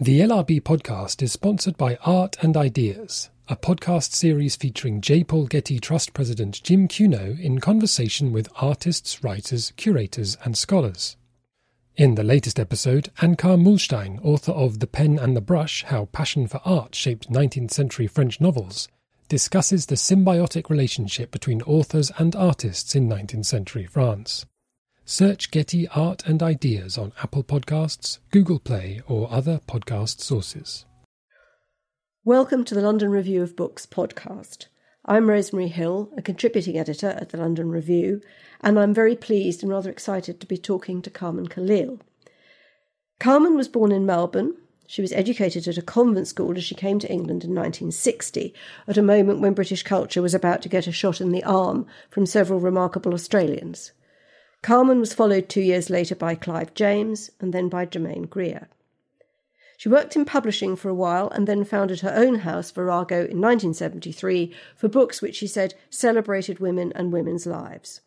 The LRB podcast is sponsored by Art and Ideas, a podcast series featuring J. Paul Getty Trust President Jim Cuno in conversation with artists, writers, curators, and scholars. In the latest episode, Anka Muhlstein, author of The Pen and the Brush How Passion for Art Shaped 19th Century French Novels, discusses the symbiotic relationship between authors and artists in 19th century France. Search Getty Art and Ideas on Apple Podcasts, Google Play, or other podcast sources. Welcome to the London Review of Books podcast. I'm Rosemary Hill, a contributing editor at the London Review, and I'm very pleased and rather excited to be talking to Carmen Callil. Carmen was born in Melbourne. She was educated at a convent school as she came to England in 1960, at a moment when British culture was about to get a shot in the arm from several remarkable Australians. Carmen was followed two years later by Clive James and then by Germaine Greer. She worked in publishing for a while and then founded her own house, Virago, in 1973 for books which she said celebrated women and women's lives.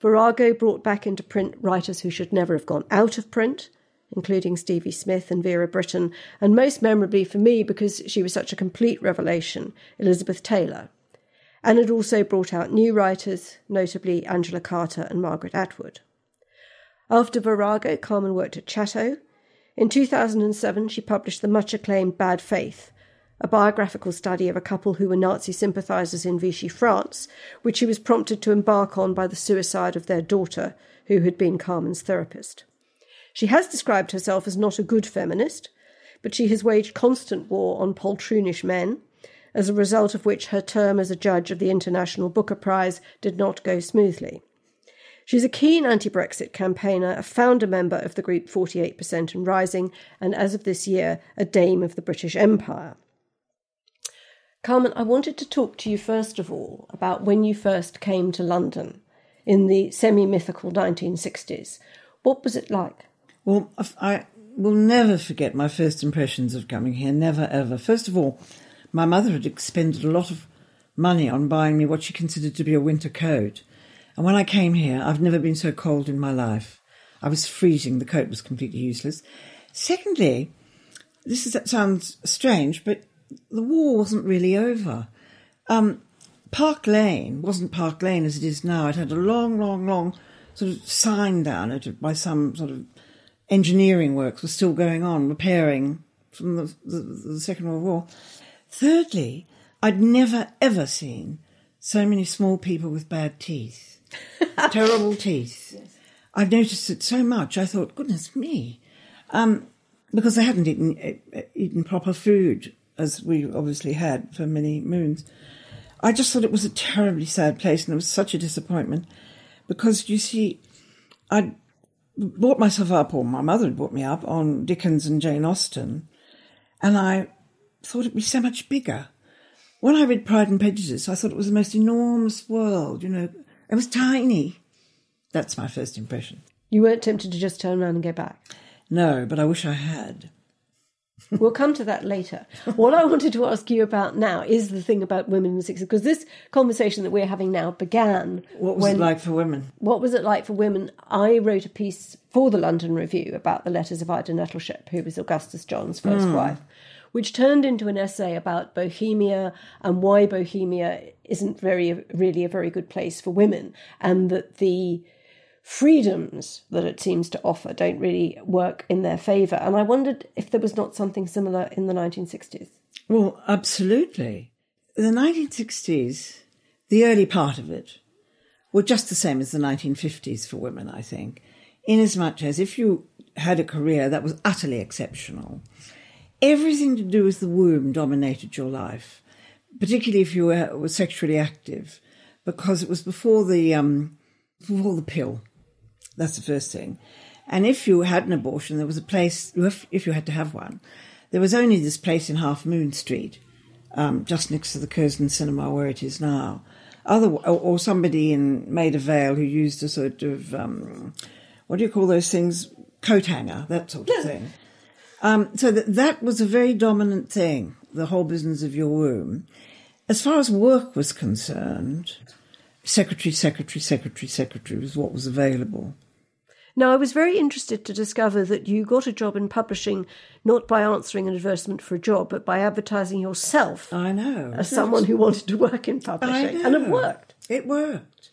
Virago brought back into print writers who should never have gone out of print, including Stevie Smith and Vera Brittain, and most memorably for me because she was such a complete revelation, Elizabeth Taylor and had also brought out new writers, notably Angela Carter and Margaret Atwood. After Virago, Carmen worked at Chatto. In 2007, she published the much acclaimed Bad Faith, a biographical study of a couple who were Nazi sympathisers in Vichy France, which she was prompted to embark on by the suicide of their daughter, who had been Carmen's therapist. She has described herself as not a good feminist, but she has waged constant war on poltroonish men as a result of which her term as a judge of the International Booker Prize did not go smoothly. She's a keen anti Brexit campaigner, a founder member of the group 48% and Rising, and as of this year, a Dame of the British Empire. Carmen, I wanted to talk to you first of all about when you first came to London in the semi mythical 1960s. What was it like? Well, I will never forget my first impressions of coming here, never ever. First of all, my mother had expended a lot of money on buying me what she considered to be a winter coat. And when I came here, I've never been so cold in my life. I was freezing, the coat was completely useless. Secondly, this is, sounds strange, but the war wasn't really over. Um, Park Lane wasn't Park Lane as it is now. It had a long, long, long sort of sign down it by some sort of engineering works were still going on, repairing from the, the, the Second World War. Thirdly, I'd never ever seen so many small people with bad teeth, terrible teeth. Yes. I've noticed it so much. I thought, goodness me, um, because they hadn't eaten eaten proper food as we obviously had for many moons. I just thought it was a terribly sad place, and it was such a disappointment because you see, I'd brought myself up, or my mother had brought me up on Dickens and Jane Austen, and I thought it'd be so much bigger. When I read Pride and Prejudice, I thought it was the most enormous world, you know. It was tiny. That's my first impression. You weren't tempted to just turn around and go back? No, but I wish I had. we'll come to that later. What I wanted to ask you about now is the thing about women in the 60s, because this conversation that we're having now began. What was when, it like for women? What was it like for women? I wrote a piece for the London Review about the letters of Ida Nettleship, who was Augustus John's first mm. wife which turned into an essay about Bohemia and why Bohemia isn't very really a very good place for women, and that the freedoms that it seems to offer don't really work in their favour. And I wondered if there was not something similar in the 1960s. Well, absolutely. The 1960s, the early part of it, were just the same as the 1950s for women, I think, inasmuch as if you had a career that was utterly exceptional, everything to do with the womb dominated your life, particularly if you were, were sexually active, because it was before the um, before the pill. That's the first thing. And if you had an abortion, there was a place, if, you had to have one, there was only this place in Half Moon Street, um, just next to the Curzon Cinema where it is now. Other, or, or somebody in Maida Vale who used a sort of, um, what do you call those things? Coat hanger, that sort of thing. Um, so that, that was a very dominant thing, the whole business of your womb. As far as work was concerned, secretary, secretary, secretary, secretary was what was available. Now, I was very interested to discover that you got a job in publishing not by answering an advertisement for a job, but by advertising yourself I know. as someone who wanted to work in publishing. And it worked. It worked.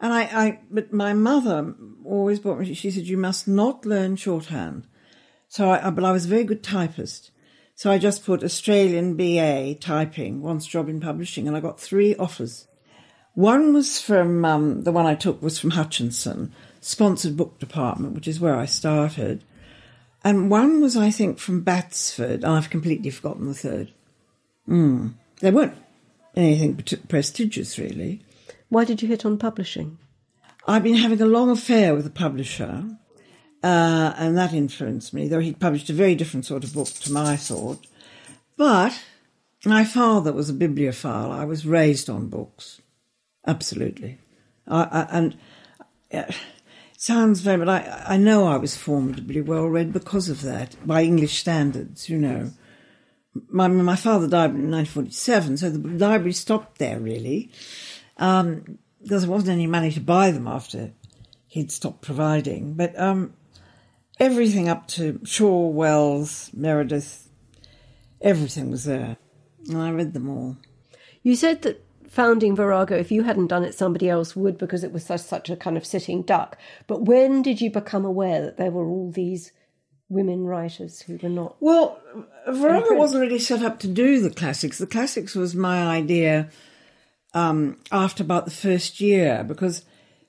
And I, I, but my mother always brought me, she said, you must not learn shorthand. So I, but I was a very good typist. So I just put Australian BA typing, once job in publishing, and I got three offers. One was from, um, the one I took was from Hutchinson, sponsored book department, which is where I started. And one was, I think, from Batsford, I've completely forgotten the third. Mm. They weren't anything prestigious, really. Why did you hit on publishing? I've been having a long affair with a publisher, uh, and that influenced me, though he published a very different sort of book to my thought. But my father was a bibliophile. I was raised on books, absolutely. I, I, and uh, it sounds very, but I, I know I was formidably well read because of that, by English standards, you know. My, my father died in 1947, so the library stopped there, really um, because there wasn't any money to buy them after he'd stopped providing. But um, everything up to Shaw, Wells, Meredith, everything was there. And I read them all. You said that founding Virago, if you hadn't done it, somebody else would because it was such, such a kind of sitting duck. But when did you become aware that there were all these women writers who were not? Well, Virago wasn't really set up to do the classics. The classics was my idea um, after about the first year because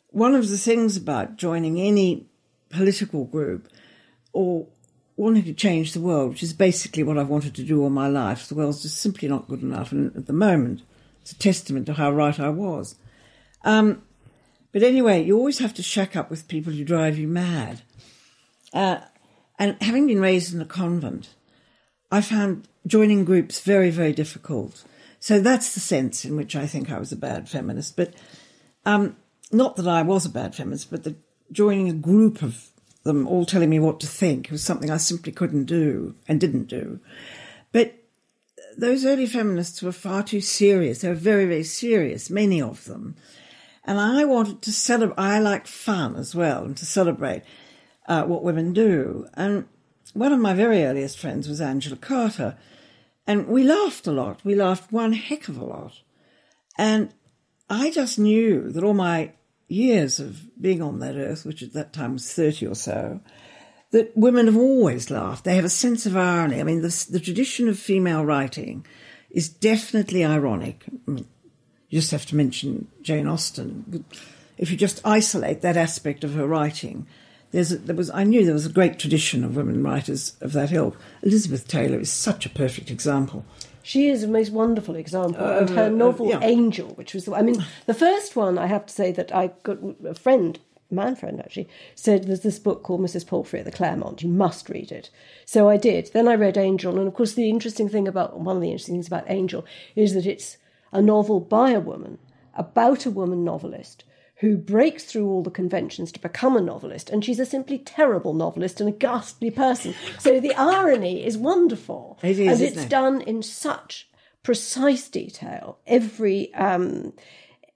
one of the things about joining any political group or wanting to change the world, which is basically what I've wanted to do all my life, the world's just simply not good enough. And at the moment, it's a testament to how right I was. Um, but anyway, you always have to shack up with people who drive you mad. Uh, and having been raised in a convent, I found joining groups very, very difficult. So that's the sense in which I think I was a bad feminist. But um, not that I was a bad feminist, but that joining a group of them all telling me what to think It was something I simply couldn't do and didn't do. But those early feminists were far too serious. They were very, very serious, many of them. And I wanted to celebrate, I like fun as well, and to celebrate uh, what women do. And one of my very earliest friends was Angela Carter. And we laughed a lot. We laughed one heck of a lot. And I just knew that all my years of being on that earth, which at that time was 30 or so, that women have always laughed. They have a sense of irony. I mean, the, the tradition of female writing is definitely ironic. I mean, you just have to mention Jane Austen. If you just isolate that aspect of her writing, there's a, there was I knew there was a great tradition of women writers of that ilk. Elizabeth Taylor is such a perfect example. She is a most wonderful example. and her uh, novel yeah. Angel, which was, the, I mean, the first one, I have to say that I got a friend, man friend actually, said there's this book called Mrs. Palfrey at the Claremont. You must read it. So I did. Then I read Angel. And of course, the interesting thing about, one of the interesting things about Angel is that it's a novel by a woman about a woman novelist who breaks through all the conventions to become a novelist, and she's a simply terrible novelist and a ghastly person. So the irony is wonderful, It is, and it's it? done in such precise detail. Every um,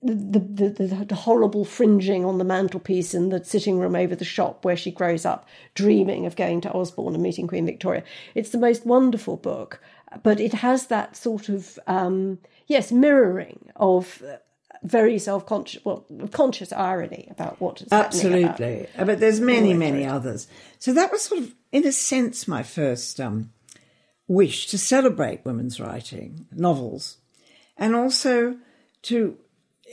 the, the, the, the horrible fringing on the mantelpiece in the sitting room over the shop where she grows up, dreaming of going to Osborne and meeting Queen Victoria. It's the most wonderful book, but it has that sort of um, yes mirroring of very self-conscious, well, conscious irony about what is happening about- Absolutely. Uh, But there's many, many others. So that was sort of, in a sense, my first um, wish to celebrate women's writing, novels, and also to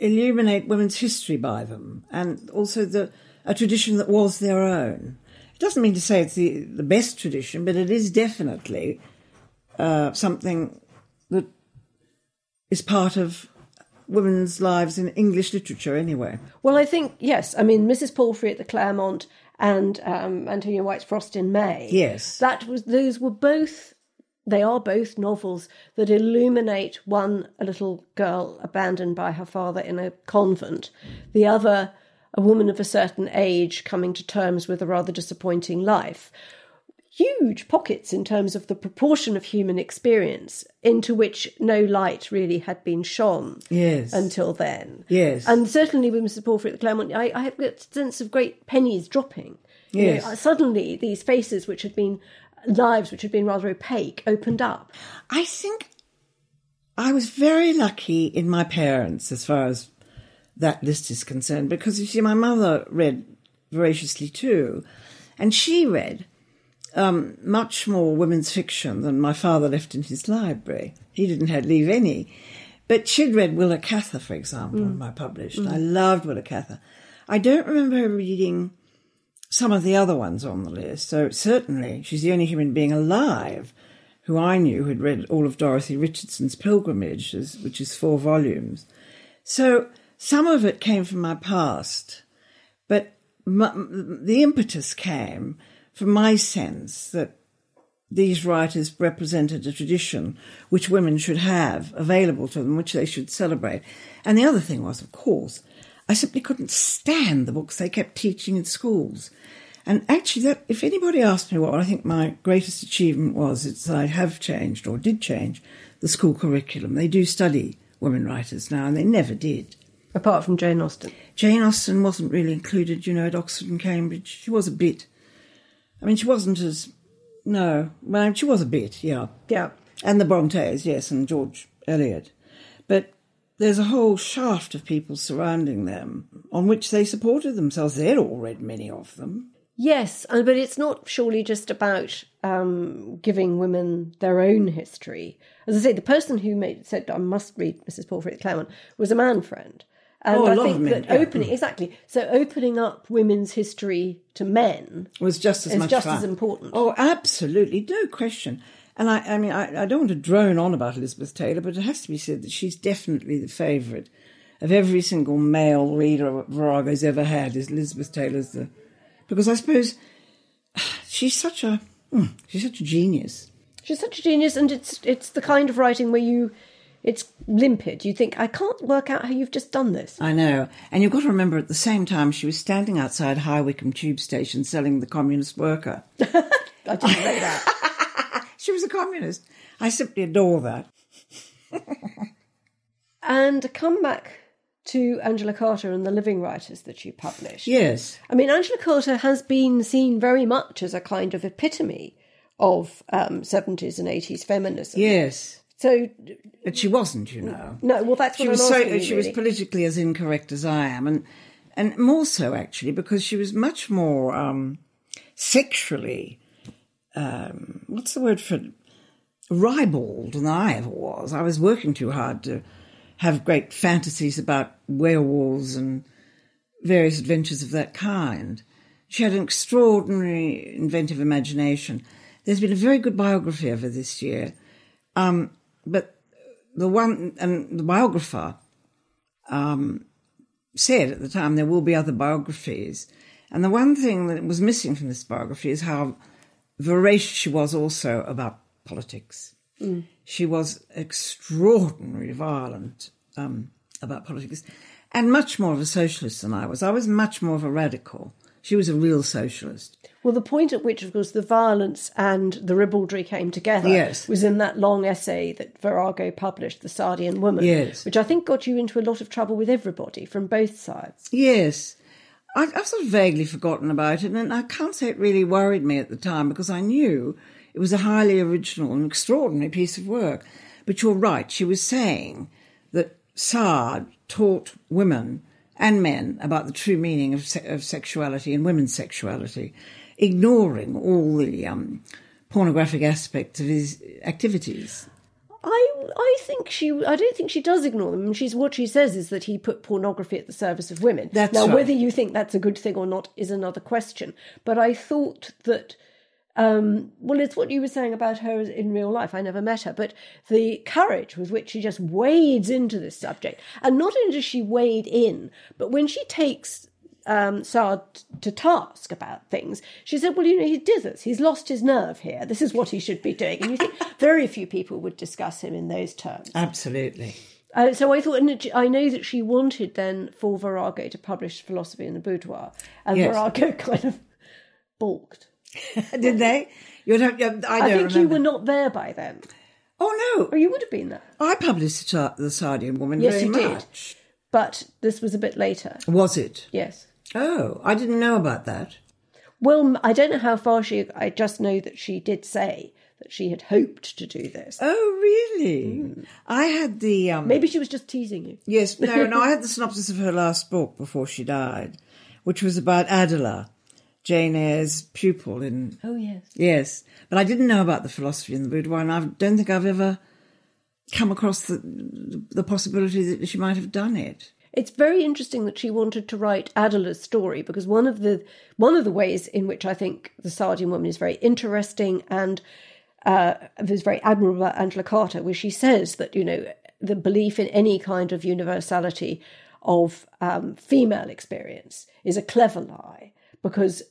illuminate women's history by them, and also the a tradition that was their own. It doesn't mean to say it's the, the best tradition, but it is definitely uh, something that is part of women's lives in English literature anyway. Well, I think yes. I mean, Mrs. Palfrey at the Claremont and um, Antonia White's Frost in May. Yes. That was those were both they are both novels that illuminate one a little girl abandoned by her father in a convent, the other a woman of a certain age coming to terms with a rather disappointing life. Huge pockets in terms of the proportion of human experience into which no light really had been shone Yes. until then. Yes. And certainly with Mrs. Palfrey Claremont, I, I have a sense of great pennies dropping. You know, uh, suddenly these faces which had been lives which had been rather opaque opened up. I think I was very lucky in my parents as far as that list is concerned because you see, my mother read voraciously too, and she read um, much more women's fiction than my father left in his library. He didn't have leave any. But she'd read Willa Cather, for example, when I published. I loved Willa Cather. I don't remember her reading some of the other ones on the list. So certainly she's the only human being alive who I knew had read all of Dorothy Richardson's Pilgrimage, which is four volumes. So some of it came from my past, but the impetus came from my sense that these writers represented a tradition which women should have available to them, which they should celebrate. And the other thing was, of course, I simply couldn't stand the books they kept teaching in schools. And actually, that if anybody asked me what I think my greatest achievement was, it's that I have changed or did change the school curriculum. They do study women writers now, and they never did. Apart from Jane Austen. Jane Austen wasn't really included, you know, at Oxford and Cambridge. She was a bit. I mean, she wasn't as. No, well, she was a bit, yeah. Yeah. And the Brontes, yes, and George Eliot. But there's a whole shaft of people surrounding them on which they supported themselves. They'd all read many of them. Yes, but it's not surely just about um, giving women their own history. As I say, the person who made, said I must read Mrs. Palfrey Claremont was a man friend. And Oh, I think that yeah. opening exactly so opening up women's history to men was just as much just fun. as important. Oh, absolutely, no question. And I, I mean, I, I don't want to drone on about Elizabeth Taylor, but it has to be said that she's definitely the favourite of every single male reader Virago's ever had. Is Elizabeth Taylor's the because I suppose she's such a mm, she's such a genius. She's such a genius, and it's it's the kind of writing where you it's limpid. You think I can't work out how you've just done this. I know. And you've got to remember at the same time she was standing outside High Wycombe tube station selling the Communist Worker. I didn't know that. She was a communist. I simply adore that. and come back to Angela Carter and the living writers that you published. Yes. I mean, Angela Carter has been seen very much as a kind of epitome of um, 70s and 80s feminism. Yes. So, But she wasn't, you know. no, well, that's what she I'm was so asking she was politically as incorrect as I am, and and more so actually because she was much more um, sexually. Um, what's the word for it? ribald than I ever was. I was working too hard to have great fantasies about werewolves and various adventures of that kind. She had an extraordinary inventive imagination. There's been a very good biography of her this year, um, but the one and the biographer um, said at the time there will be other biographies, and the one thing that was missing from this biography is how voracious she was also about politics. She was extraordinarily violent um, about politics, and much more of a socialist than I was. I was much more of a radical. She was a real socialist. Well, the point at which, of course, the violence and the ribaldry came together Yes. was in that long essay that Virago published, The Sadeian Woman, Yes. which I think got you into a lot of trouble with everybody from both sides. Yes. I, I've sort of vaguely forgotten about it, and I can't say it really worried me at the time because I knew it was a highly original and extraordinary piece of work. But you're right, she was saying that Sade taught women and men about the true meaning of, se- of sexuality and women's sexuality, ignoring all the um, pornographic aspects of his activities. I I think she I don't think she does ignore them. She's what she says is that he put pornography at the service of women. That's now right. whether you think that's a good thing or not is another question. But I thought that um, well, it's what you were saying about her in real life. I never met her, but the courage with which she just wades into this subject, and not only does she wade in, but when she takes um, Sade to task about things, she said, "Well, you know, he dithers. He's lost his nerve here. This is what he should be doing." And you think very few people would discuss him in those terms. Absolutely. Uh, so I thought, and I know that she wanted then for Virago to publish Philosophy in the Boudoir, and Yes. Virago kind of balked. Did they? You don't, you- I I, don't think remember. you were not there by then, Oh no. or you would have been there. I published the Sa- the Sadeian Woman Yes, very you did. But this was a bit later. Was it? Yes. Oh, I didn't know about that. Well, I don't know how far she. I just know that she did say that she had hoped to do this. Oh, really? I had the um, Maybe she was just teasing you. yes, no, no. I had the synopsis of her last book before she died, which was about Adela, Jane Eyre's pupil in Oh yes. Yes, but I didn't know about the philosophy in the boudoir, and I don't think I've ever come across the the possibility that she might have done it. It's very interesting that she wanted to write Adela's story because one of the one of the ways in which I think the Sadeian woman is very interesting and uh, is very admirable about Angela Carter, where she says that you know the belief in any kind of universality of um, female experience is a clever lie because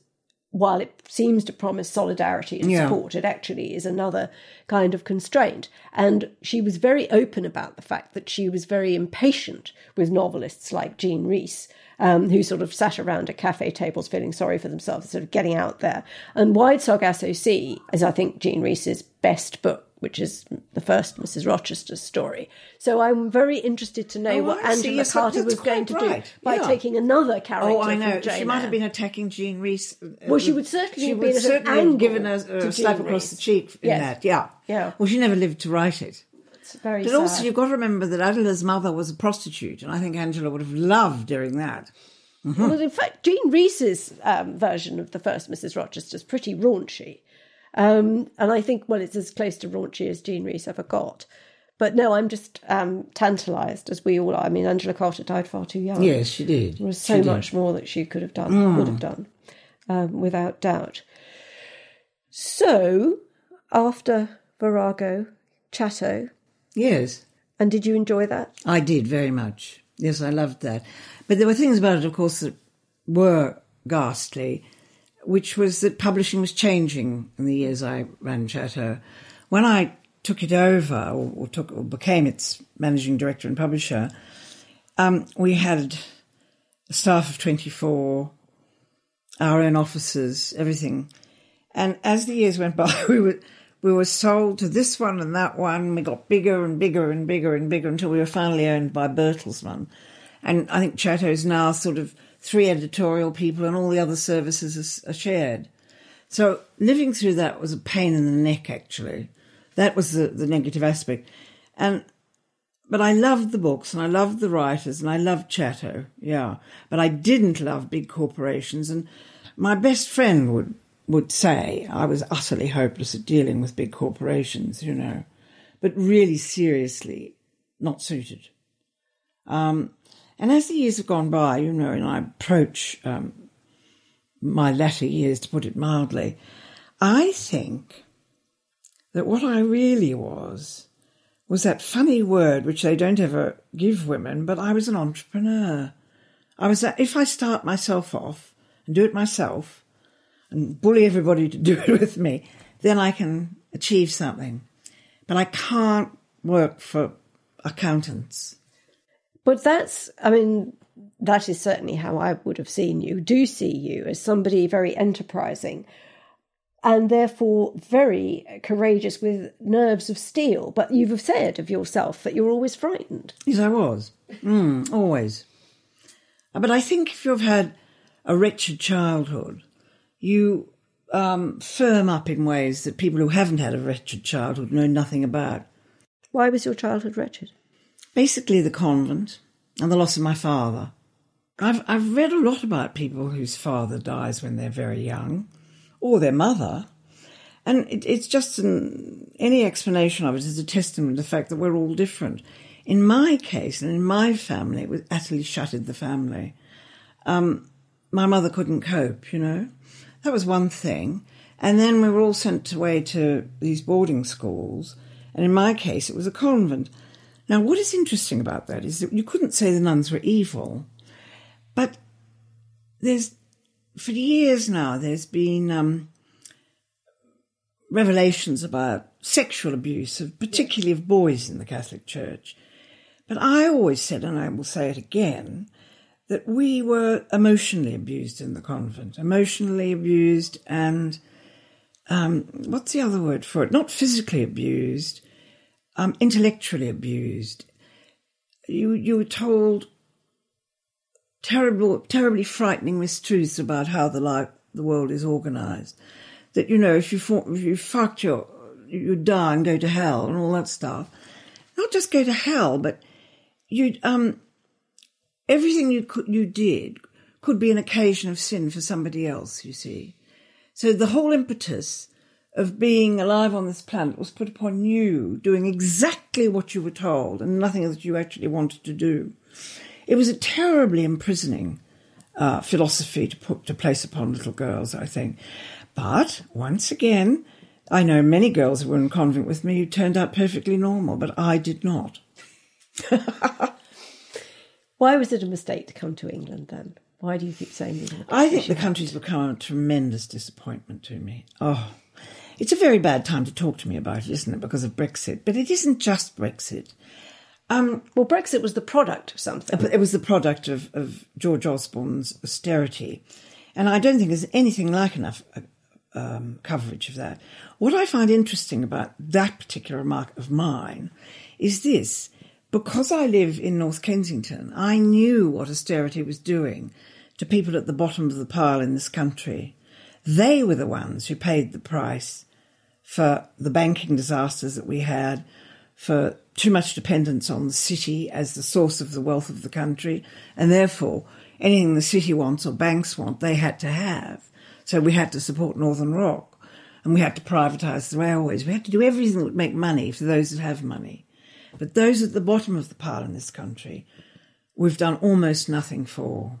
while it seems to promise solidarity and Yeah. support, it actually is another kind of constraint. And she was very open about the fact that she was very impatient with novelists like Jean Rhys, um, who sort of sat around at cafe tables feeling sorry for themselves, sort of getting out there. And Wide Sargasso Sea is, I think, Jean Rhys's best book. Which is the first Mrs. Rochester's story. So I'm very interested to know Oh, what I. Angela Yes, Carter was going to quite do by Yeah. taking another character. Oh, I know. She might have been attacking Jean Rhys. uh, Well, she would certainly she have would been an certainly angle given to a slap across the cheek in Yes. that. Yeah, Yeah. Well, she never lived to write it. It's very But sad. also, you've got to remember that Adela's mother was a prostitute, and I think Angela would have loved doing that. Well, in fact, Jean Rhys's um, version of the first Mrs. Rochester is pretty raunchy. Um, and I think, well, it's as close to raunchy as Jean Rhys ever got. But no, I'm just um, tantalised, as we all are. I mean, Angela Carter died far too young. Yes, she did. There was so much more that she could have done, would have done, um, without doubt. So, after Virago, Chatto, Yes. and did you enjoy that? I did very much. Yes, I loved that. But there were things about it, of course, that were ghastly, which was that publishing was changing in the years I ran Chatto. When I took it over, or, or took, or became its managing director and publisher, um, we had a staff of 24, our own offices, everything. And as the years went by, we were we were sold to this one and that one. We got bigger and bigger and bigger and bigger until we were finally owned by Bertelsmann. And I think Chatto's now sort of three editorial people, and all the other services are, are shared. So living through that was a pain in the neck, actually. That was the, the negative aspect. And but I loved the books and I loved the writers and I loved Chatto, yeah. But I didn't love big corporations. And my best friend would would say I was utterly hopeless at dealing with big corporations, you know, but really seriously not suited. Um, and as the years have gone by, you know, and I approach um, my latter years, to put it mildly, I think that what I really was was that funny word which they don't ever give women, but I was an entrepreneur. I was if I start myself off and do it myself and bully everybody to do it with me, then I can achieve something. But I can't work for accountants. But that's, I mean, that is certainly how I would have seen you, do see you as somebody very enterprising and therefore very courageous with nerves of steel. But you've said of yourself that you're always frightened. Yes, I was. Mm, always. But I think if you've had a wretched childhood, you um, firm up in ways that people who haven't had a wretched childhood know nothing about. Why was your childhood wretched? Basically, the convent and the loss of my father. I've, I've read a lot about people whose father dies when they're very young, or their mother. And it, it's just an, any explanation of it is a testament to the fact that we're all different. In my case and in my family, it was utterly shuttered the family. Um, my mother couldn't cope, you know. That was one thing. And then we were all sent away to these boarding schools. And in my case, it was a convent. Now, what is interesting about that is that you couldn't say the nuns were evil, but there's for years now there's been um, revelations about sexual abuse of particularly of boys in the Catholic Church. But I always said, and I will say it again, that we were emotionally abused in the convent, emotionally abused and um, what's the other word for it? Not physically abused, um, intellectually abused. You you were told terrible, terribly frightening mistruths about how the life, the world is organised. That you know, if you if you fucked your you die and go to hell and all that stuff. Not just go to hell, but you'd um everything you could you did could be an occasion of sin for somebody else. You see, so the whole impetus of being alive on this planet was put upon you doing exactly what you were told and nothing that you actually wanted to do. It was a terribly imprisoning uh, philosophy to put to place upon little girls, I think. But once again, I know many girls who were in convent with me who turned out perfectly normal, but I did not. Why was it a mistake to come to England then? Why do you keep saying that? I think the country's become a tremendous disappointment to me. Oh, it's a very bad time to talk to me about it, isn't it? Because of Brexit. But it isn't just Brexit. Um, well, Brexit was the product of something. It was the product of, of George Osborne's austerity. And I don't think there's anything like enough uh, um, coverage of that. What I find interesting about that particular remark of mine is this. Because I live in North Kensington, I knew what austerity was doing to people at the bottom of the pile in this country. They were the ones who paid the price for the banking disasters that we had, for too much dependence on the city as the source of the wealth of the country, and therefore anything the city wants or banks want, they had to have. So we had to support Northern Rock, and we had to privatise the railways. We had to do everything that would make money for those that have money. But those at the bottom of the pile in this country, we've done almost nothing for.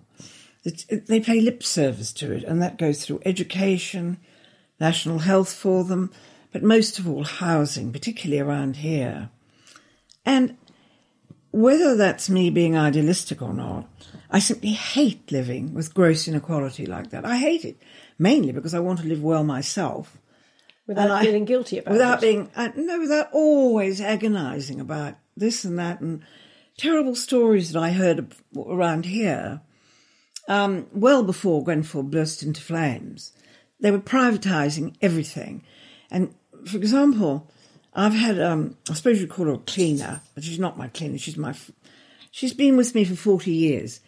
they pay lip service to it, and that goes through education, national health for them, but most of all housing, particularly around here. And whether that's me being idealistic or not, I simply hate living with gross inequality like that. I hate it, mainly because I want to live well myself. Without feeling guilty about it. without it. being uh, no, without always agonising about this and that and terrible stories that I heard around here. Um, well before Grenfell burst into flames, they were privatising everything, and for example, I've had um, I suppose you'd call her a cleaner, but she's not my cleaner. She's my she's been with me for forty years,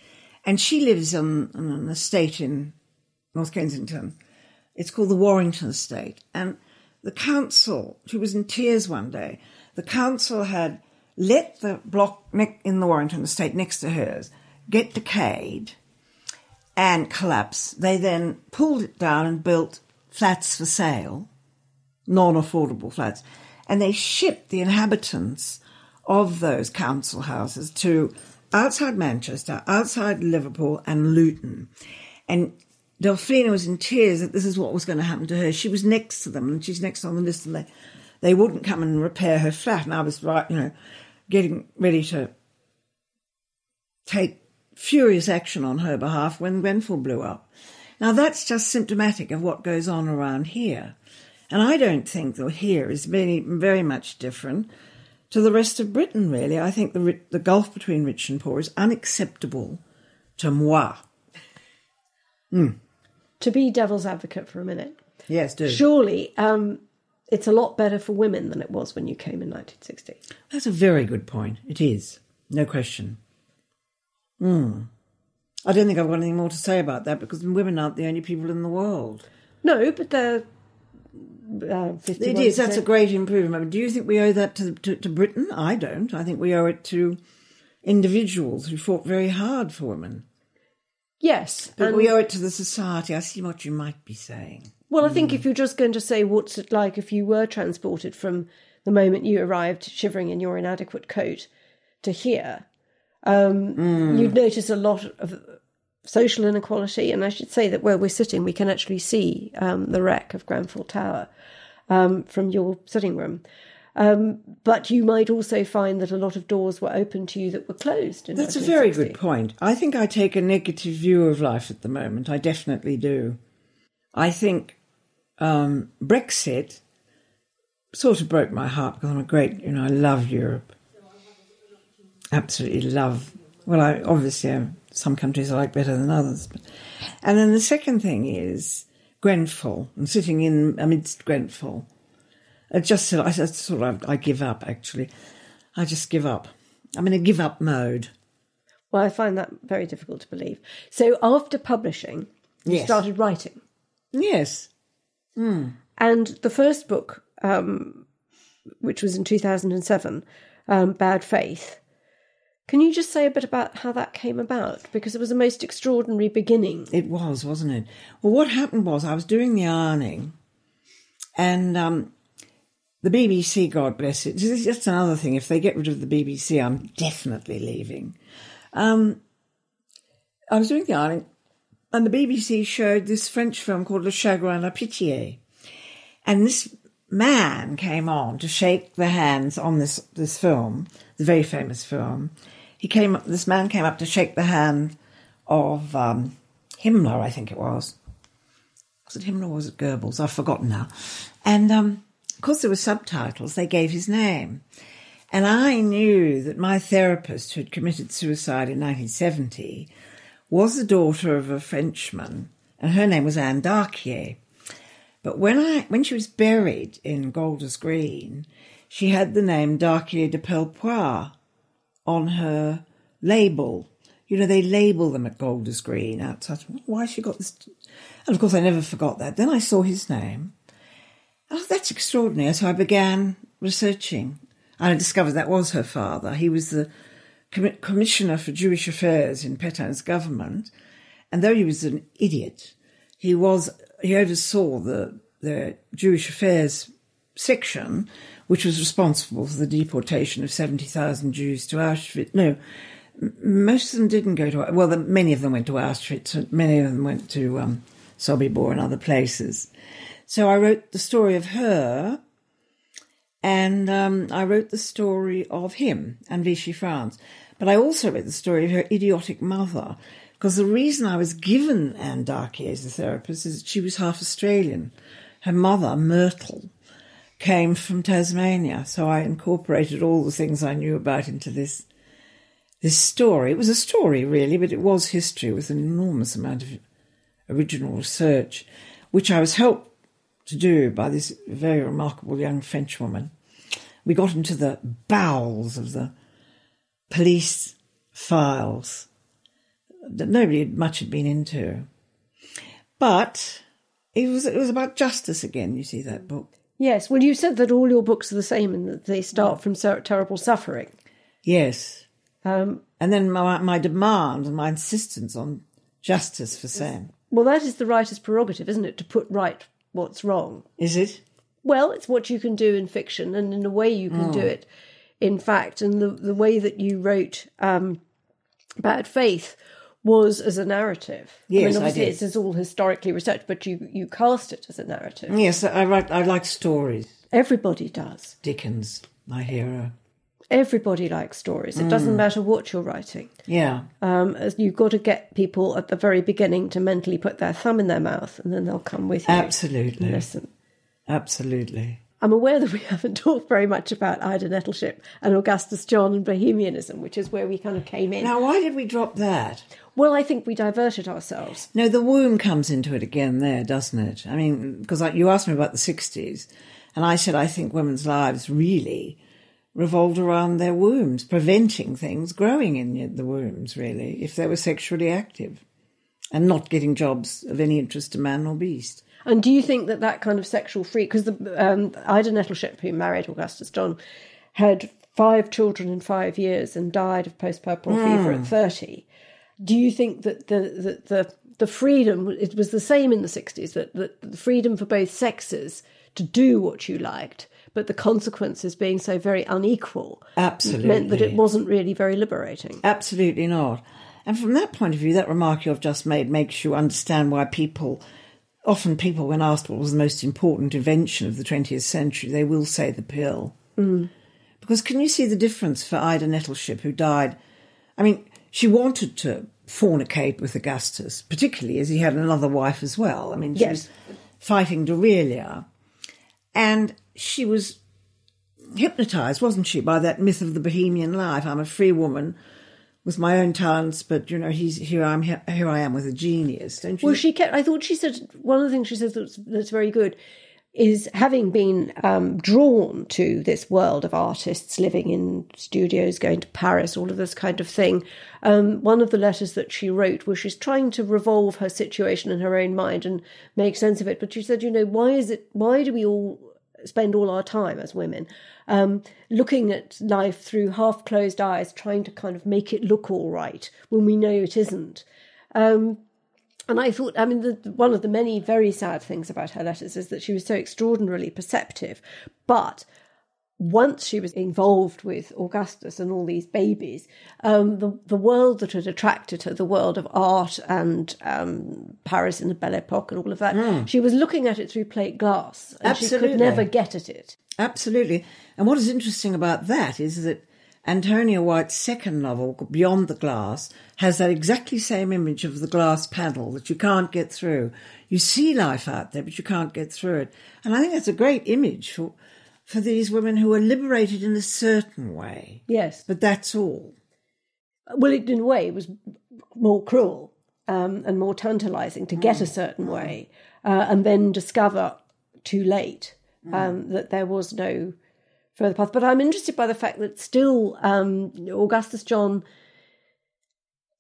and she lives on, on an estate in North Kensington. It's called the Warrington Estate, and the council, she was in tears one day, the council had let the block in the Warrington estate next to hers get decayed and collapse. They then pulled it down and built flats for sale, non affordable flats, and they shipped the inhabitants of those council houses to outside Manchester, outside Liverpool, and Luton. And Delphina was in tears that this is what was going to happen to her. She was next to them, and she's next on the list, and they, they wouldn't come and repair her flat. And I was right, you know, getting ready to take furious action on her behalf when Grenfell blew up. Now that's just symptomatic of what goes on around here. And I don't think that here is very, very much different to the rest of Britain, really. I think the, the gulf between rich and poor is unacceptable to moi. To be devil's advocate for a minute, Yes, do. surely um, it's a lot better for women than it was when you came in 1960. That's a very good point. It is. No question. Hmm. I don't think I've got anything more to say about that because women aren't the only people in the world. No, but they're uh, 51%. It is. That's a great improvement. Do you think we owe that to, to, to Britain? I don't. I think we owe it to individuals who fought very hard for women. Yes. But we owe it to the society. I see what you might be saying. Well, I think if you're just going to say what's it like if you were transported from the moment you arrived shivering in your inadequate coat to here, um, you'd notice a lot of social inequality. And I should say that where we're sitting, we can actually see um, the wreck of Grenfell Tower um, from your sitting room. Um, but you might also find that a lot of doors were open to you that were closed. In That's a very good point. I think I take a negative view of life at the moment. I definitely do. I think um, Brexit sort of broke my heart because I'm a great, you know, I love Europe. Absolutely love. Well, I obviously um, some countries I like better than others. But, and then the second thing is Grenfell and sitting in amidst Grenfell. I just said I sort of I give up. Actually, I just give up. I'm in a give up mode. Well, I find that very difficult to believe. So after publishing, you Yes. started writing. Yes. And the first book, um, which was in 2007, um, Bad Faith, can you just say a bit about how that came about? Because it was a most extraordinary beginning. It was, wasn't it? Well, what happened was I was doing the ironing, and um, the BBC, God bless it, this is just another thing. If they get rid of the BBC, I'm definitely leaving. Um, I was doing the ironing, and the BBC showed this French film called Le Chagrin La Pitié, and this man came on to shake the hands on this this film, the very famous film. He came. up This man came up to shake the hand of um, Himmler, I think it was. Was it Himmler or was it Goebbels? I've forgotten now. And um, course, there were subtitles, they gave his name. And I knew that my therapist, who had committed suicide in 1970, was the daughter of a Frenchman, and her name was Anne Darquier. But when I when she was buried in Golders Green, she had the name Darquier de Pellepoix on her label. You know, they label them at Golders Green outside. Why she got this? And of course, I never forgot that. Then I saw his name. Oh, that's extraordinary. So I began researching. And I discovered that was her father. He was the commi- commissioner for Jewish affairs in Pétain's government. And though he was an idiot, he was he oversaw the the Jewish affairs section, which was responsible for the deportation of seventy thousand Jews to Auschwitz. No, most of them didn't go to. Well, the, many of them went to Auschwitz. Many of them went to um, Sobibor and other places. So I wrote the story of her, and um, I wrote the story of him and Vichy France. But I also wrote the story of her idiotic mother, because the reason I was given Anne Darquier as a therapist is that she was half Australian. Her mother, Myrtle, came from Tasmania, so I incorporated all the things I knew about into this this story. It was a story, really, but it was history with an enormous amount of original research, which I was helped to do by this very remarkable young Frenchwoman. We got into the bowels of the police files that nobody much had been into. But it was it was about justice again, you see that book. Yes, well, you said that all your books are the same and that they start from ser- terrible suffering. Yes. Um, And then my my demand and my insistence on justice for Sam. well, that is the writer's prerogative, isn't it, to put right what's wrong? Is it? Well, it's what you can do in fiction, and in a way you can do it in fact. And the, the way that you wrote um, Bad Faith was as a narrative. Yes, I I mean, obviously did. it's, it's all historically researched, but you, you cast it as a narrative. Yes, I write I like stories. Everybody does. Dickens, my hero. Everybody likes stories. It doesn't matter what you're writing. Yeah. Um, as you've got to get people at the very beginning to mentally put their thumb in their mouth, and then they'll come with you. Absolutely. Listen. Absolutely. I'm aware that we haven't talked very much about Ida Nettleship and Augustus John and Bohemianism, which is where we kind of came in. Now why did we drop that? Well, I think we diverted ourselves. No, the womb comes into it again there, doesn't it? I mean, because you asked me about the 60s, and I said I think women's lives really revolved around their wombs, preventing things growing in the wombs, really, if they were sexually active and not getting jobs of any interest to man or beast. And do you think that that kind of sexual freak, because um, Ida Nettleship, who married Augustus John, had five children in five years and died of post-puerperal fever at 30. Do you think that the, the, the, the freedom, it was the same in the 60s, that, that the freedom for both sexes to do what you liked, but the consequences being so very unequal Absolutely. meant that it wasn't really very liberating? Absolutely not. And from that point of view, that remark you've just made makes you understand why people, often people, when asked what was the most important invention of the 20th century, they will say the pill. Mm. Because can you see the difference for Ida Nettleship, who died? I mean, she wanted to fornicate with Augustus, particularly as he had another wife as well. I mean, she Yes. was fighting Dorelia. And she was hypnotized, wasn't she, by that myth of the bohemian life. I'm a free woman with my own talents, but you know, he's here. I'm here, here. I am with a genius. Don't you? Well, she kept. I thought she said one of the things she says that's, that's very good is having been um, drawn to this world of artists living in studios, going to Paris, all of this kind of thing. Um, one of the letters that she wrote was she's trying to revolve her situation in her own mind and make sense of it. But she said, you know, why is it? Why do we all spend all our time as women um, looking at life through half closed eyes, trying to kind of make it look all right when we know it isn't? Um, and I thought, I mean, the, one of the many very sad things about her letters is that she was so extraordinarily perceptive. But once she was involved with Augustus and all these babies, um, the the world that had attracted her, the world of art and um, Paris in the Belle Epoque and all of that, she was looking at it through plate glass, and she could never get at it. Absolutely. And what is interesting about that is that Antonia White's second novel, Beyond the Glass, has that exactly same image of the glass panel that you can't get through. You see life out there, but you can't get through it. And I think that's a great image for, for these women who are liberated in a certain way. Yes, But that's all. well, it, in a way, it was more cruel um, and more tantalizing to get a certain way uh, and then discover too late um, that there was no further path. But I'm interested by the fact that still um, Augustus John,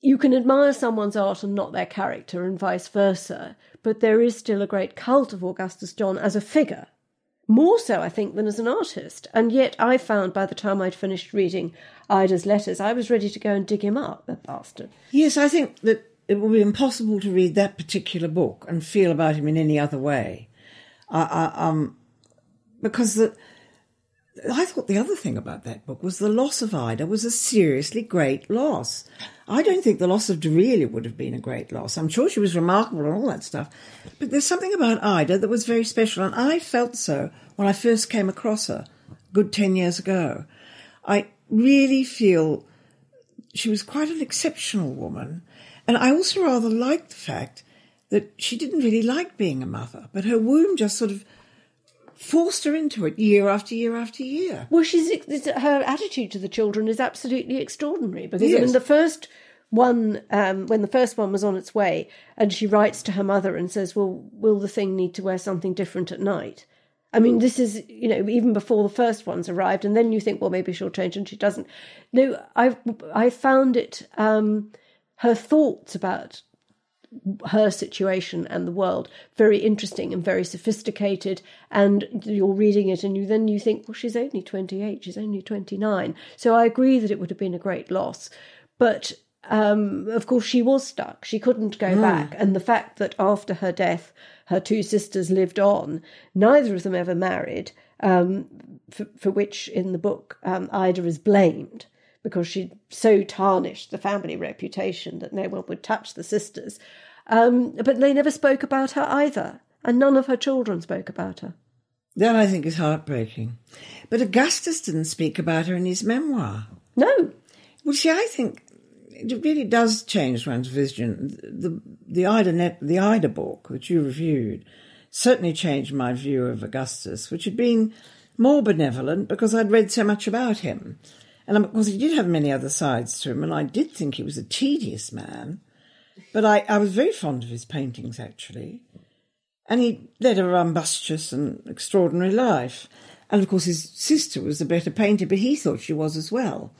you can admire someone's art and not their character, and vice versa. But there is still a great cult of Augustus John as a figure more so, I think, than as an artist. And yet, I found by the time I'd finished reading Ida's letters, I was ready to go and dig him up, the bastard. Yes, I think that it will be impossible to read that particular book and feel about him in any other way. Um, because the, I thought the other thing about that book was the loss of Ida was a seriously great loss. I don't think the loss of Dorelia would have been a great loss. I'm sure she was remarkable and all that stuff. But there's something about Ida that was very special, and I felt so when I first came across her, good 10 years ago. I really feel she was quite an exceptional woman. And I also rather liked the fact that she didn't really like being a mother, but her womb just sort of forced her into it year after year after year. Well, she's her attitude to the children is absolutely extraordinary because I Yes. mean the first one um, when the first one was on its way, and she writes to her mother and says, "Well, will the thing need to wear something different at night?" I mean, this is you know even before the first one's arrived, and then you think, well, maybe she'll change, and she doesn't. No, I I found it um, her thoughts about her situation and the world. Very interesting and very sophisticated. And you're reading it and you then you think well she's only 28 she's only 29 so i agree that it would have been a great loss. But um, of course she was stuck. She couldn't go back. And the fact that after her death her two sisters lived on neither of them ever married um, for, for which in the book um, ida is blamed because she so tarnished the family reputation that no one would touch the sisters. Um, but they never spoke about her either, and none of her children spoke about her. That I think is heartbreaking. But Augustus didn't speak about her in his memoir. No, Well, see, I think it really does change one's vision. The the Ida net, the Ida book that you reviewed certainly changed my view of Augustus, which had been more benevolent because I'd read so much about him, and of course he did have many other sides to him, and I did think he was a tedious man. But I, I was very fond of his paintings actually, and he led a rumbustious and extraordinary life. And of course, his sister was a better painter, but he thought she was as well.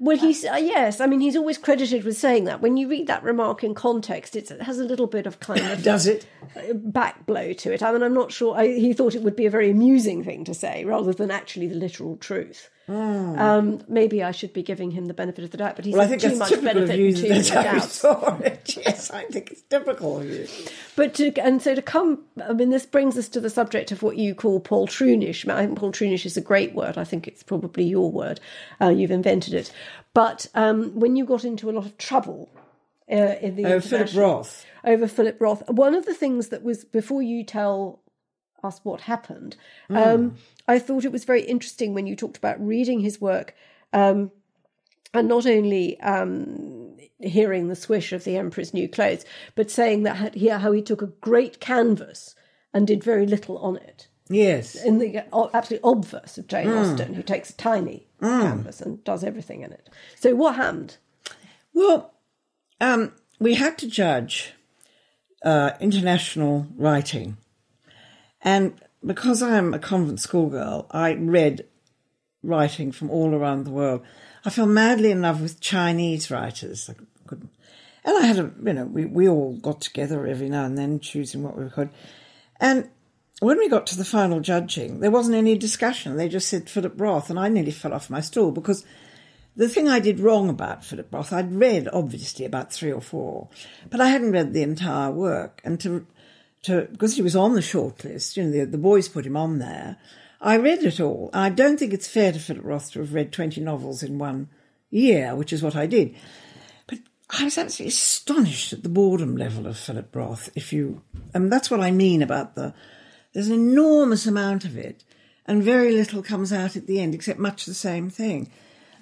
well, he's uh, yes. I mean, he's always credited with saying that. When you read that remark in context, it's, it has a little bit of kind of Does it? back blow to it. I mean, I'm not sure. I, he thought it would be a very amusing thing to say rather than actually the literal truth. Um, maybe I should be giving him the benefit of the doubt, but he's Well, too much of benefit you. too That's many how you doubts. saw it. Yes, I think it's typical of you. But to, and so to come, I mean, this brings us to the subject of what you call poltroonish. I think poltroonish is a great word. I think it's probably your word. Uh, you've invented it. But um, when you got into a lot of trouble uh, in the Oh, Philip Roth. over Philip Roth, one of the things that was before you tell us what happened. Um, I thought it was very interesting when you talked about reading his work. Um, and not only um, hearing the swish of the emperor's new clothes, but saying that here how he took a great canvas and did very little on it. Yes. In the uh, absolutely obverse of Jane Austen, who takes a tiny canvas and does everything in it. So what happened? Well, um, we had to judge uh, international writing. And because I'm a convent schoolgirl, I read writing from all around the world. I fell madly in love with Chinese writers. I couldn't. And I had a, you know, we, we all got together every now and then choosing what we could. And when we got to the final judging, there wasn't any discussion. They just said Philip Roth, and I nearly fell off my stool because the thing I did wrong about Philip Roth, I'd read obviously about three or four, but I hadn't read the entire work. And to, to because he was on the shortlist, you know, the, the boys put him on there. I read it all. I don't think it's fair to Philip Roth to have read 20 novels in one year, which is what I did. But I was absolutely astonished at the boredom level of Philip Roth. If you, and that's what I mean about the, there's an enormous amount of it, and very little comes out at the end, except much the same thing.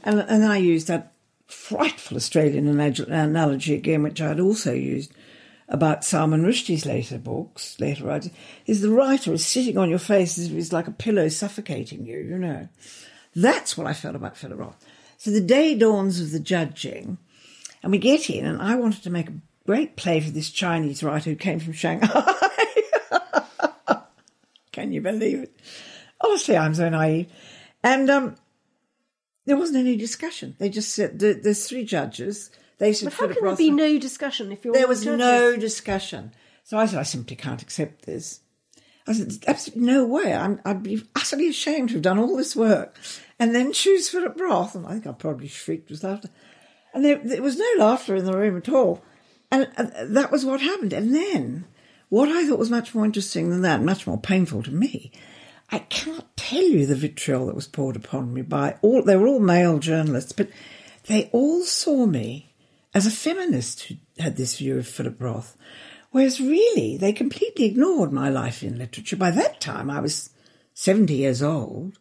And, and I used that frightful Australian analogy again, which I had also used about Salman Rushdie's later books, later writing, is the writer is sitting on your face as if he's like a pillow suffocating you, you know. That's what I felt about Philip Roth. So the day dawns of the judging, and we get in, and I wanted to make a great play for this Chinese writer who came from Shanghai. Can you believe it? Honestly, I'm so naive. And um, there wasn't any discussion. They just said, there's three judges. They said, But how Philip can there be no discussion if you're there was no discussion. So I said, I simply can't accept this. I said, "There's absolutely no way. I'm, I'd be utterly ashamed to have done all this work and then choose Philip Roth. And I think I probably shrieked with laughter. And there, there was no laughter in the room at all. And uh, that was what happened. And then what I thought was much more interesting than that, much more painful to me, I cannot tell you the vitriol that was poured upon me by all, they were all male journalists, but they all saw me as a feminist who had this view of Philip Roth. Whereas really, they completely ignored my life in literature. By that time, I was 70 years old,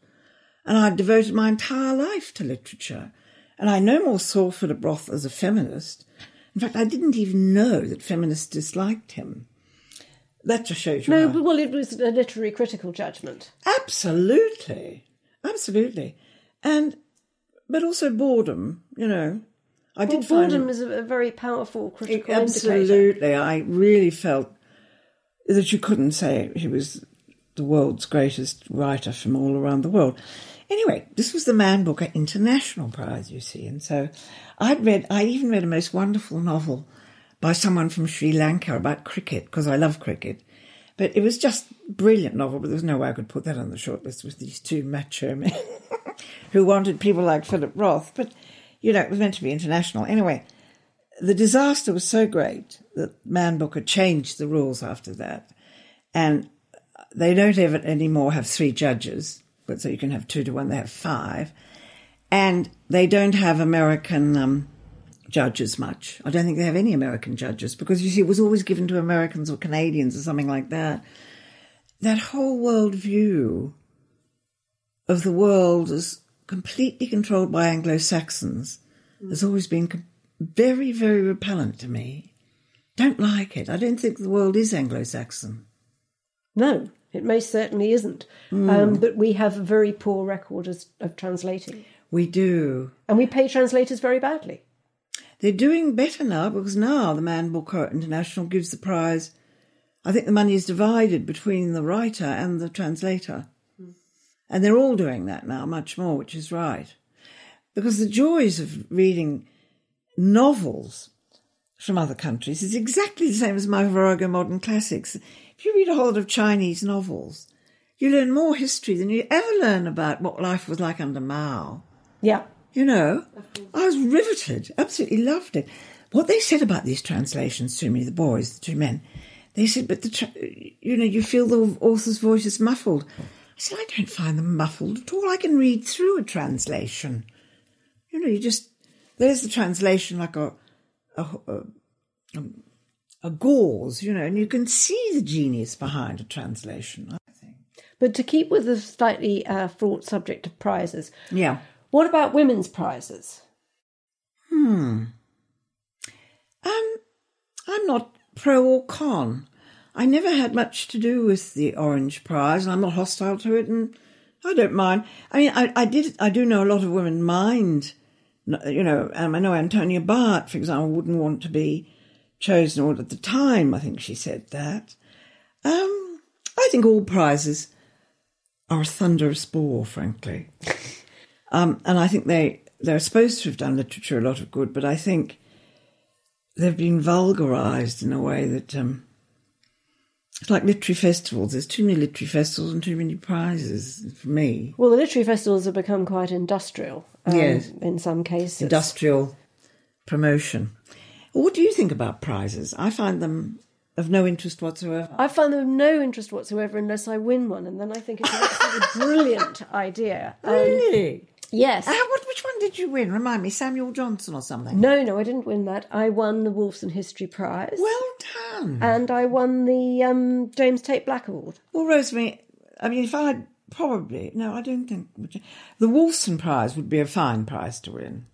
and I'd devoted my entire life to literature. And I no more saw Philip Roth as a feminist. In fact, I didn't even know that feminists disliked him. That just shows you. No, but, well, it was a literary critical judgment. Absolutely. Absolutely. And, but also boredom, you know. I Well, did find. boredom is a, very powerful critical indicator. Absolutely. I really felt that you couldn't say he was the world's greatest writer from all around the world. Anyway, this was the Man Booker International Prize, you see. And so I'd read, I even read a most wonderful novel by someone from Sri Lanka about cricket, because I love cricket. But it was just a brilliant novel, but there was no way I could put that on the shortlist with these two macho men who wanted people like Philip Roth. But, you know, it was meant to be international. Anyway, the disaster was so great that Man Booker changed the rules after that. And they don't ever anymore have three judges, but so you can have two to one, they have five. And they don't have American um, judges much. I don't think they have any American judges because you see, it was always given to Americans or Canadians or something like that. That whole world view of the world as completely controlled by Anglo Saxons has always been very, very repellent to me. Don't like it. I don't think the world is Anglo Saxon. No, it most certainly isn't. Hmm. Um, but we have a very poor record as, of translating. We do. And we pay translators very badly. They're doing better now because now the Man Booker International gives the prize. I think the money is divided between the writer and the translator. And they're all doing that now, much more, which is right. Because the joys of reading novels from other countries is exactly the same as my Virago Modern Classics. If you read a whole lot of Chinese novels, you learn more history than you ever learn about what life was like under Mao. Yeah. You know, I was riveted, absolutely loved it. What they said about these translations to me, the boys, the two men, they said, but the, tra- you know, you feel the author's voice is muffled. I said, I don't find them muffled at all. I can read through a translation. You know, you just, there's the translation like a, a, a, a gauze, you know, and you can see the genius behind a translation, I think. But to keep with the slightly uh, fraught subject of prizes, Yeah. what about women's prizes? Hmm. Um, I'm not pro or con. I never had much to do with the Orange Prize, and I'm not hostile to it, and I don't mind. I mean, I, I did, I do know a lot of women mind, you know. Um, I know Antonia Byatt, for example, wouldn't want to be chosen, or at the time, I think she said that. Um, I think all prizes are a thunderous bore, frankly. um, and I think they they're supposed to have done literature a lot of good, but I think they've been vulgarized in a way that um, it's like literary festivals. There's too many literary festivals and too many prizes for me. Well, the literary festivals have become quite industrial um, Yes. in some cases. Industrial promotion. What do you think about prizes? I find them of no interest whatsoever. I find them of no interest whatsoever unless I win one, and then I think it's a brilliant idea. Um, Really? Yes. Ah, what, which one did you win? Remind me, Samuel Johnson or something? No, no, I didn't win that. I won the Wolfson History Prize. Well done. and I won the um, James Tait Black Award. Well, Rosemary, I mean, if I'd probably, no, I don't think, the Wolfson Prize would be a fine prize to win.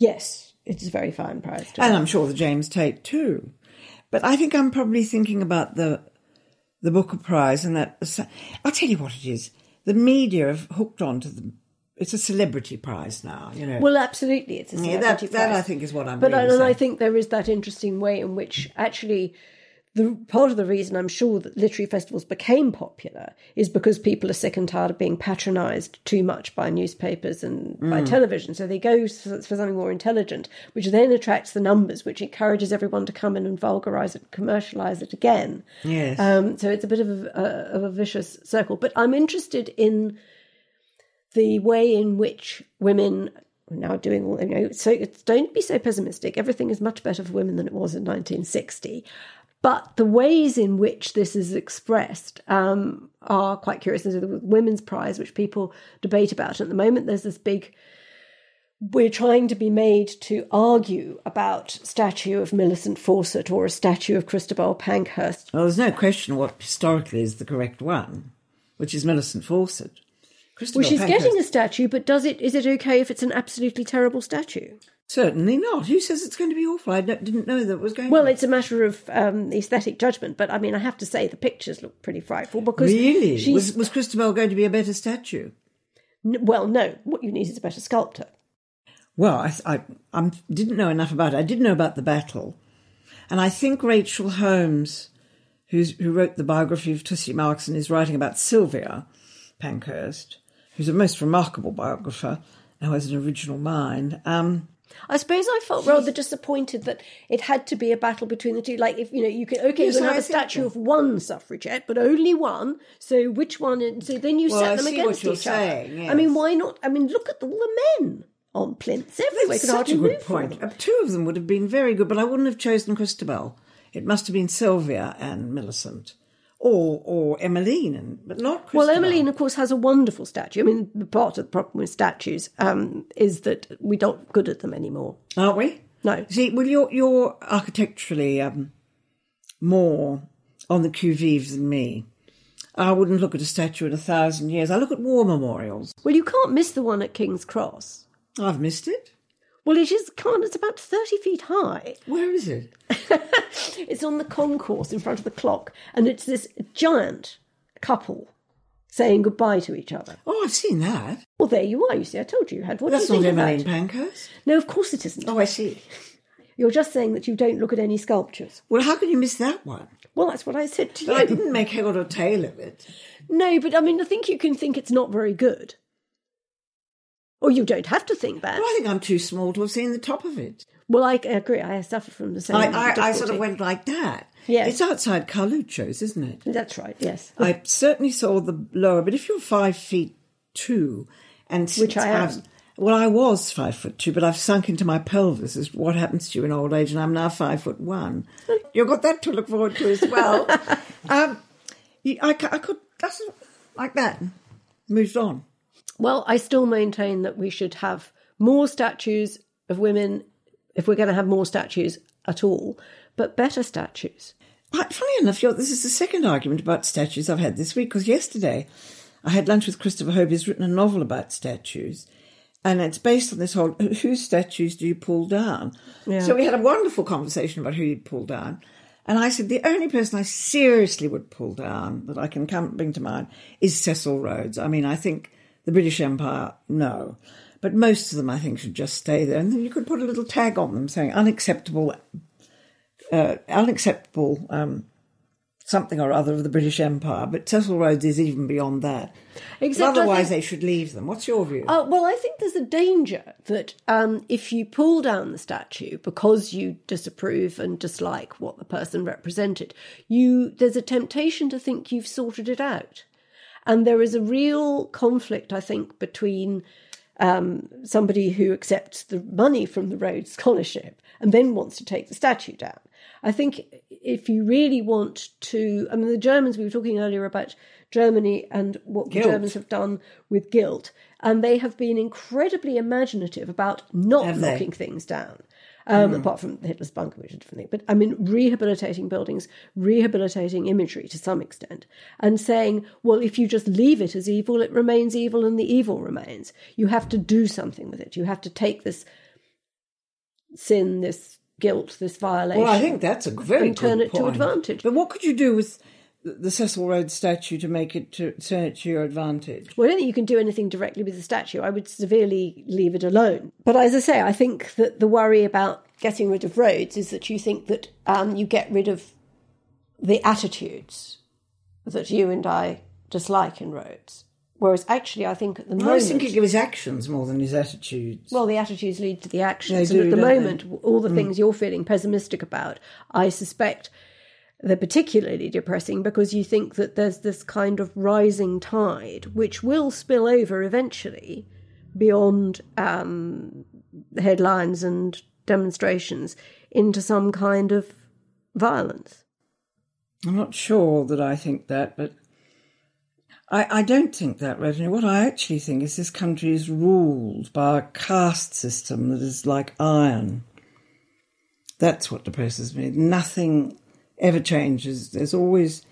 Yes, it's a very fine prize. To And win. I'm sure the James Tait too. But I think I'm probably thinking about the the Booker Prize and that. I'll tell you what it is. The media have hooked onto the. It's a celebrity prize now, you know. Well, absolutely, it's a celebrity that, that prize. I think is what I'm. but really I, and I think there is that interesting way in which actually the part of the reason I'm sure that literary festivals became popular is because people are sick and tired of being patronised too much by newspapers and by Mm. television. So they go for, for something more intelligent, which then attracts the numbers, which encourages everyone to come in and vulgarise it, commercialise it again. Yes. Um, so it's a bit of a, a, of a vicious circle. But I'm interested in the way in which women are now doing all, you know, so don't be so pessimistic. Everything is much better for women than it was in 1960. But the ways in which this is expressed um, are quite curious. There's the Women's Prize, which people debate about. At the moment, there's this big we're trying to be made to argue about statue of Millicent Fawcett or a statue of Christabel Pankhurst. well, there's no question what historically is the correct one, which is Millicent Fawcett. Well, she's Pankhurst- getting a statue, but does it? Is it okay if it's an absolutely terrible statue? Certainly not. Who says it's going to be awful? I didn't know that was going Well, to. it's a matter of um, aesthetic judgment, but I mean, I have to say the pictures look pretty frightful because Really? she's Was, was Christabel going to be a better statue? n- well, no. What you need is a better sculptor. Well, I, I, I didn't know enough about it. I did know about the battle. And I think Rachel Holmes, who's, who wrote the biography of Tussy Marx and is writing about Sylvia Pankhurst, who's a most remarkable biographer and who has an original mind. Um, I suppose I felt rather disappointed that it had to be a battle between the two. Like, if you know, you can okay, Yes, you can have I a statue so. of one suffragette, but only one. So which one? and So then you Well, set I them against each saying, other. yes. I mean, why not? I mean, look at all the men on plinths everywhere. that's such a good point. Uh, Two of them would have been very good, but I wouldn't have chosen Christabel. It must have been Sylvia and Millicent. Or, or Emmeline, and, but not Christabel. Well, Emmeline, of course, has a wonderful statue. I mean, the part of the problem with statues um, is that we're not good at them anymore. Aren't we? No. See, well, you're, you're architecturally um, more on the qui vive than me. I wouldn't look at a statue in a thousand years. I look at war memorials. Well, you can't miss the one at King's Cross. I've missed it. Well, it is can't. It's about thirty feet high. Where is it? It's on the concourse in front of the clock, and it's this giant couple saying goodbye to each other. Oh, I've seen that. Well, there you are. You see, I told you you had. What That's do you not Emmeline? Pankhurst. No, of course it isn't. Oh, I see. You're just saying that you don't look at any sculptures. Well, how can you miss that one? Well, that's what I said to But I didn't make head or tail of it. No, but I mean, I think you can think it's not very good. Or you don't have to think that. Well, I think I'm too small to have seen the top of it. Well, I agree. I suffer from the same. I, I, I sort of went like that. Yes. It's outside Carluccio's, isn't it? That's right. Yes. I certainly saw the lower, but if you're five feet two, and Which I am. I've- well, I was five foot two, but I've sunk into my pelvis. Is what happens to you in old age, and I'm now five foot one. You've got that to look forward to as well. um, I, I could that's like that. Moved on. Well, I still maintain that we should have more statues of women if we're going to have more statues at all, but better statues. funny enough, this is the second argument about statues I've had this week, because yesterday I had lunch with Christopher Hoby, who's written a novel about statues. And it's based on this whole whose statues do you pull down? Yeah. So we had a wonderful conversation about who you'd pull down. And I said, the only person I seriously would pull down that I can come, bring to mind is Cecil Rhodes. I mean, I think the British Empire, no. But most of them, I think, should just stay there. And then you could put a little tag on them saying unacceptable, uh, unacceptable um, something or other of the British Empire, but Cecil Rhodes is even beyond that. Except otherwise, think, they should leave them. What's your view? Uh, well, I think there's a danger that um, if you pull down the statue because you disapprove and dislike what the person represented, you there's a temptation to think you've sorted it out, and there is a real conflict, I think, between um, somebody who accepts the money from the Rhodes Scholarship and then wants to take the statue down. I think if you really want to, I mean, the Germans, we were talking earlier about Germany and what guilt. the Germans have done with guilt, and they have been incredibly imaginative about not have knocking they? things down. Um, mm. Apart from Hitler's bunker, which is a different thing, but I mean, rehabilitating buildings, rehabilitating imagery to some extent, and saying, well, if you just leave it as evil, it remains evil and the evil remains. You have to do something with it. You have to take this sin, this guilt, this violation. Well, I think that's a very and turn it point. to advantage. But what could you do with the Cecil Rhodes statue to make it to turn it to your advantage? Well, I don't think you can do anything directly with the statue. I would severely leave it alone. But as I say, I think that the worry about getting rid of Rhodes is that you think that um, you get rid of the attitudes that you and I dislike in Rhodes. Whereas actually, I think at the moment. I think it was actions more than his attitudes. Well, the attitudes lead to the actions. They and do, at the moment, they? all the mm. things you're feeling pessimistic about, I suspect they're particularly depressing because you think that there's this kind of rising tide which will spill over eventually beyond um, headlines and demonstrations into some kind of violence. I'm not sure that I think that, but I, I don't think that, Reverend. What I actually think is this country is ruled by a caste system that is like iron. That's what depresses me. Nothing ever changes. There's always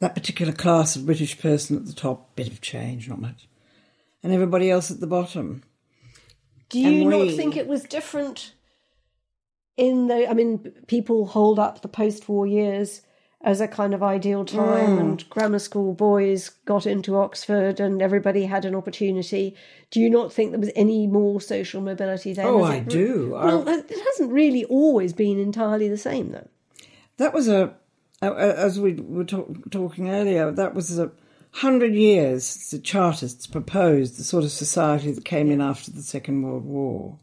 that particular class of British person at the top, bit of change, not much, and everybody else at the bottom. Do you we, not think it was different in the? I mean, people hold up the post-war years as a kind of ideal time mm. and grammar school boys got into Oxford and everybody had an opportunity. Do you not think there was any more social mobility then? Oh, I do. Well, I... it hasn't really always been entirely the same, though. That was a, as we were talk, talking earlier, that was a hundred years since the Chartists proposed the sort of society that came in after the Second World War.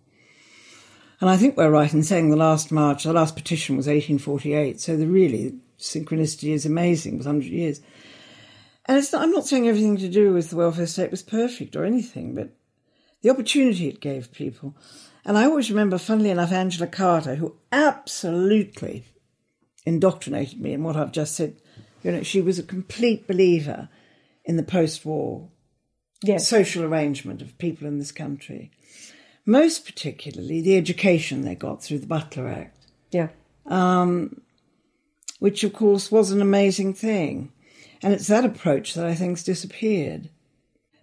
And I think we're right in saying the last march, the last petition was 1848. So the really synchronicity is amazing. It was 100 years. And not, I'm not saying everything to do with the welfare state was perfect or anything, but the opportunity it gave people. And I always remember, funnily enough, Angela Carter, who absolutely indoctrinated me in what I've just said. You know, she was a complete believer in the post-war yes. social arrangement of people in this country. Most particularly the education they got through the Butler Act. Yeah. Um, which of course was an amazing thing. And it's that approach that I think's disappeared.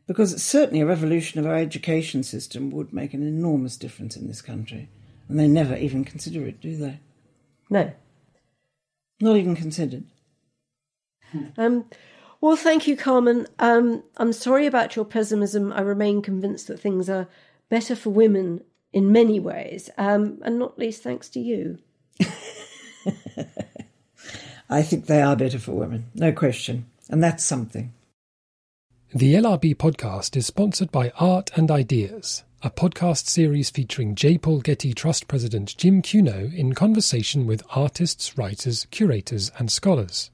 Because it's certainly a revolution of our education system would make an enormous difference in this country. And they never even consider it, do they? No. Not even considered. Um, well, thank you, Carmen. Um, I'm sorry about your pessimism. I remain convinced that things are better for women in many ways, um, and not least thanks to you. I think they are better for women, no question. And that's something. The LRB podcast is sponsored by Art and Ideas, a podcast series featuring J. Paul Getty Trust President Jim Cuno in conversation with artists, writers, curators, and scholars.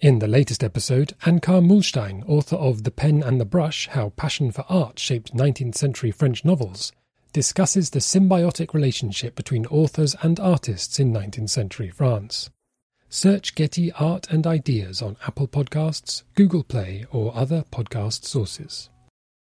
In the latest episode, Anka Muhlstein, author of The Pen and the Brush How Passion for Art Shaped 19th Century French Novels, discusses the symbiotic relationship between authors and artists in 19th century France. Search Getty Art and Ideas on Apple Podcasts, Google Play, or other podcast sources.